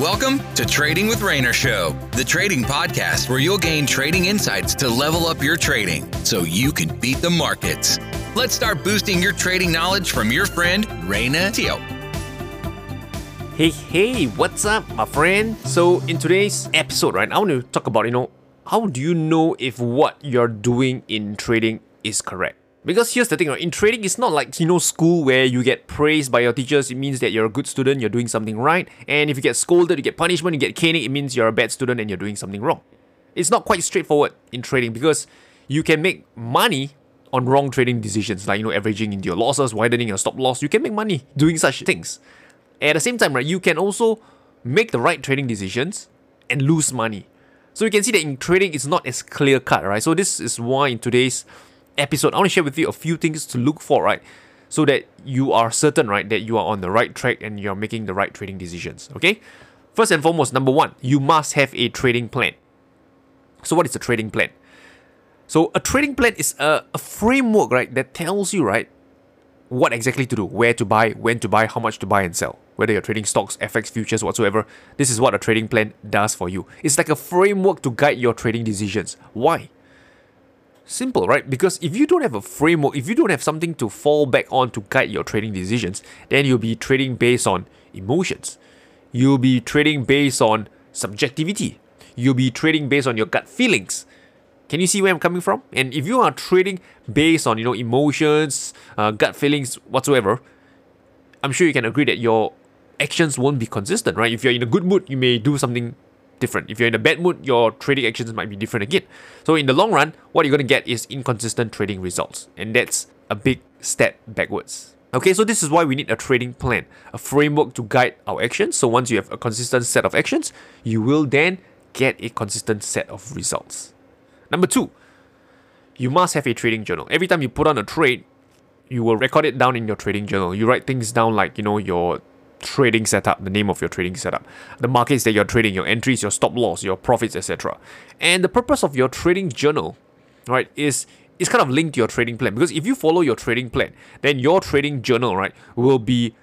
Welcome to Trading with Rayner Show, the trading podcast where you'll gain trading insights to level up your trading so you can beat the markets. Let's start boosting your trading knowledge from your friend Rayner Teo. Hey, hey, what's up, my friend? So, in today's episode, right, I want to talk about, you know, how do you know if what you're doing in trading is correct? Because here's the thing, right? in trading, it's not like you know school where you get praised by your teachers. It means that you're a good student, you're doing something right. And if you get scolded, you get punishment, you get caning, it means you're a bad student and you're doing something wrong. It's not quite straightforward in trading because you can make money on wrong trading decisions, like you know, averaging into your losses, widening your stop loss. You can make money doing such things. At the same time, right, you can also make the right trading decisions and lose money. So you can see that in trading, it's not as clear cut, right? So this is why in today's episode, I want to share with you a few things to look for, right? So that you are certain, right, that you are on the right track and you're making the right trading decisions. Okay? First and foremost, number one, you must have a trading plan. So, what is a trading plan? So, a trading plan is a, a framework, right, that tells you, right, what exactly to do, where to buy, when to buy, how much to buy and sell. Whether you're trading stocks, FX, futures, whatsoever, this is what a trading plan does for you. It's like a framework to guide your trading decisions. Why? Simple, right? Because if you don't have a framework, if you don't have something to fall back on to guide your trading decisions, then you'll be trading based on emotions. You'll be trading based on subjectivity. You'll be trading based on your gut feelings. Can you see where I'm coming from? And if you are trading based on you know emotions, uh, gut feelings, whatsoever, I'm sure you can agree that your actions won't be consistent, right? If you're in a good mood, you may do something different. If you're in a bad mood, your trading actions might be different again. So in the long run, what you're going to get is inconsistent trading results, and that's a big step backwards. Okay, so this is why we need a trading plan, a framework to guide our actions. So once you have a consistent set of actions, you will then get a consistent set of results. Number two, you must have a trading journal. Every time you put on a trade, you will record it down in your trading journal. You write things down like, you know, your trading setup, the name of your trading setup, the markets that you're trading, your entries, your stop loss, your profits, etc. And the purpose of your trading journal, right, is is kind of linked to your trading plan because if you follow your trading plan, then your trading journal, right, will be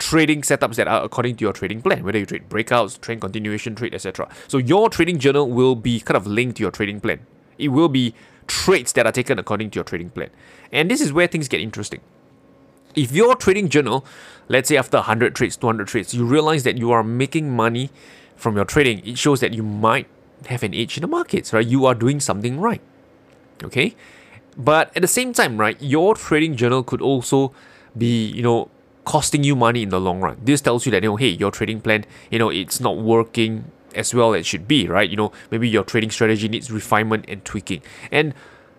trading setups that are according to your trading plan, whether you trade breakouts, trend continuation trade, etc. So your trading journal will be kind of linked to your trading plan. It will be trades that are taken according to your trading plan. And this is where things get interesting. If your trading journal, let's say after 100 trades, 200 trades, you realize that you are making money from your trading, it shows that you might have an edge in the markets, right? You are doing something right. Okay? But at the same time, right, your trading journal could also be, you know, costing you money in the long run. This tells you that, you know, hey, your trading plan, you know, it's not working as well as it should be, right? You know, maybe your trading strategy needs refinement and tweaking. And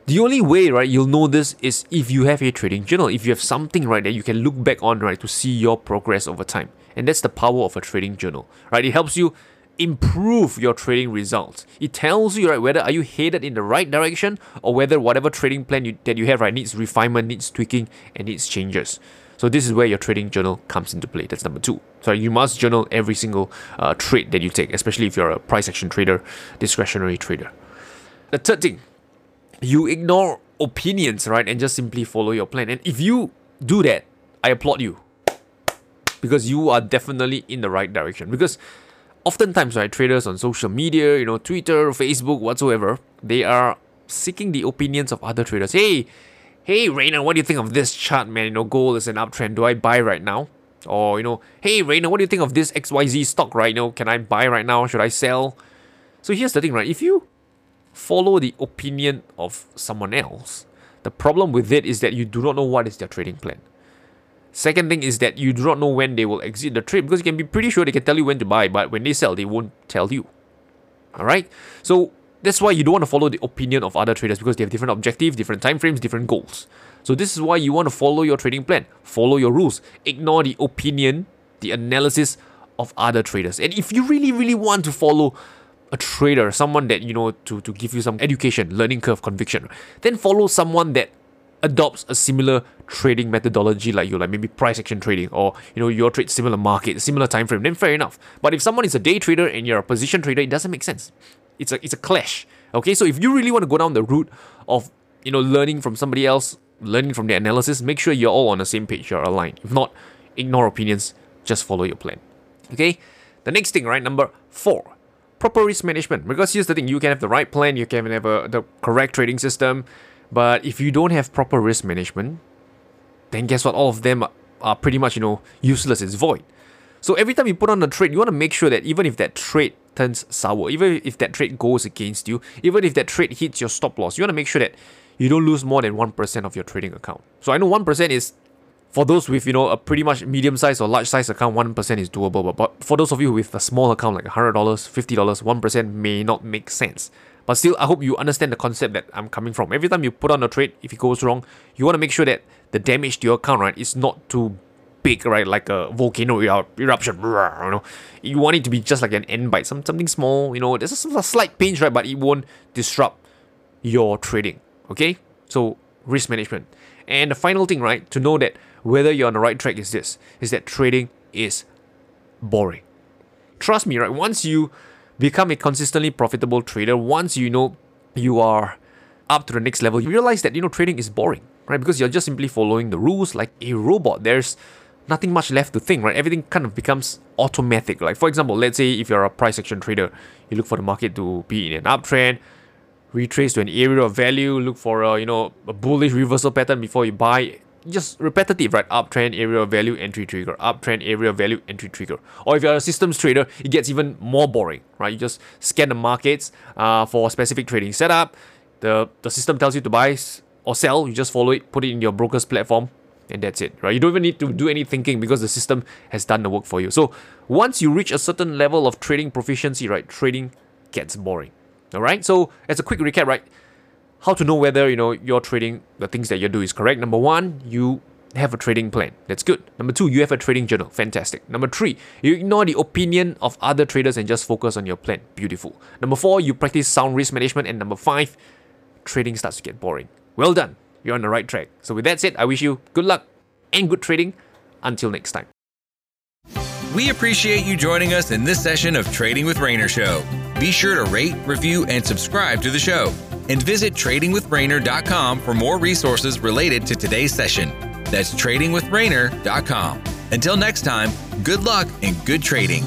the only way, right, you'll know this is if you have a trading journal, if you have something, right, that you can look back on, right, to see your progress over time. And that's the power of a trading journal, right? It helps you improve your trading results. It tells you, right, whether are you headed in the right direction or whether whatever trading plan you, that you have, right, needs refinement, needs tweaking, and needs changes. So this is where your trading journal comes into play. That's number two. So you must journal every single uh, trade that you take, especially if you're a price action trader, discretionary trader. The third thing you ignore opinions, right, and just simply follow your plan. And if you do that, I applaud you because you are definitely in the right direction. Because oftentimes, right, traders on social media, you know, Twitter, Facebook, whatsoever, they are seeking the opinions of other traders. Hey, hey, Rayner, what do you think of this chart, man? You know, gold is an uptrend. Do I buy right now? Or, you know, hey, Rayner, what do you think of this XYZ stock, right? You know, can I buy right now? Should I sell? So here's the thing, right? If you follow the opinion of someone else. The problem with it is that you do not know what is their trading plan. Second thing is that you do not know when they will exit the trade because you can be pretty sure they can tell you when to buy, but when they sell, they won't tell you. Alright? So that's why you don't want to follow the opinion of other traders because they have different objectives, different time frames, different goals. So this is why you want to follow your trading plan, follow your rules, ignore the opinion, the analysis of other traders. And if you really, really want to follow a trader, someone that you know to, to give you some education, learning curve, conviction, then follow someone that adopts a similar trading methodology like you, like maybe price action trading, or you know your trade similar market, similar time frame, then fair enough. But if someone is a day trader and you're a position trader, it doesn't make sense. It's a it's a clash. Okay, so if you really want to go down the route of you know learning from somebody else, learning from their analysis, make sure you're all on the same page, you're aligned. If not, ignore opinions, just follow your plan. Okay. The next thing, right, number four, proper risk management. Because here's the thing, you can have the right plan, you can have a, the correct trading system, but if you don't have proper risk management, then guess what? All of them are pretty much, you know, useless. It's void. So every time you put on a trade, you want to make sure that even if that trade turns sour, even if that trade goes against you, even if that trade hits your stop loss, you want to make sure that you don't lose more than 1% of your trading account. So I know 1% is for those with you know a pretty much medium size or large size account, one percent is doable. But, but for those of you with a small account like hundred dollars, fifty dollars, one percent may not make sense. But still, I hope you understand the concept that I'm coming from. Every time you put on a trade, if it goes wrong, you want to make sure that the damage to your account right is not too big, right? Like a volcano eruption. You know, you want it to be just like an end bite, some something small. You know, there's a, a slight pinch, right? But it won't disrupt your trading. Okay, so risk management. And the final thing, right, to know that whether you're on the right track is this is that trading is boring. Trust me, right? Once you become a consistently profitable trader, once you know you are up to the next level, you realize that you know trading is boring, right? Because you're just simply following the rules like a robot. There's nothing much left to think, right? Everything kind of becomes automatic. Like for example, let's say if you're a price action trader, you look for the market to be in an uptrend, retrace to an area of value, look for a you know a bullish reversal pattern before you buy just repetitive, right? Uptrend area of value entry trigger, uptrend area of value entry trigger. Or if you're a systems trader, it gets even more boring, right? You just scan the markets uh, for a specific trading setup. The the system tells you to buy or sell. You just follow it, put it in your broker's platform, and that's it, right? You don't even need to do any thinking because the system has done the work for you. So once you reach a certain level of trading proficiency, right, trading gets boring. All right. So as a quick recap, right how to know whether you know you're trading the things that you do is correct. Number one, you have a trading plan. That's good. Number two, you have a trading journal. Fantastic. Number three, you ignore the opinion of other traders and just focus on your plan. Beautiful. Number four, you practice sound risk management. And number five, trading starts to get boring. Well done. You're on the right track. So with that said, I wish you good luck and good trading. Until next time. We appreciate you joining us in this session of Trading with Rayner Show. Be sure to rate, review, and subscribe to the show. And visit tradingwithrayner.com for more resources related to today's session. That's tradingwithrayner.com. Until next time, good luck and good trading.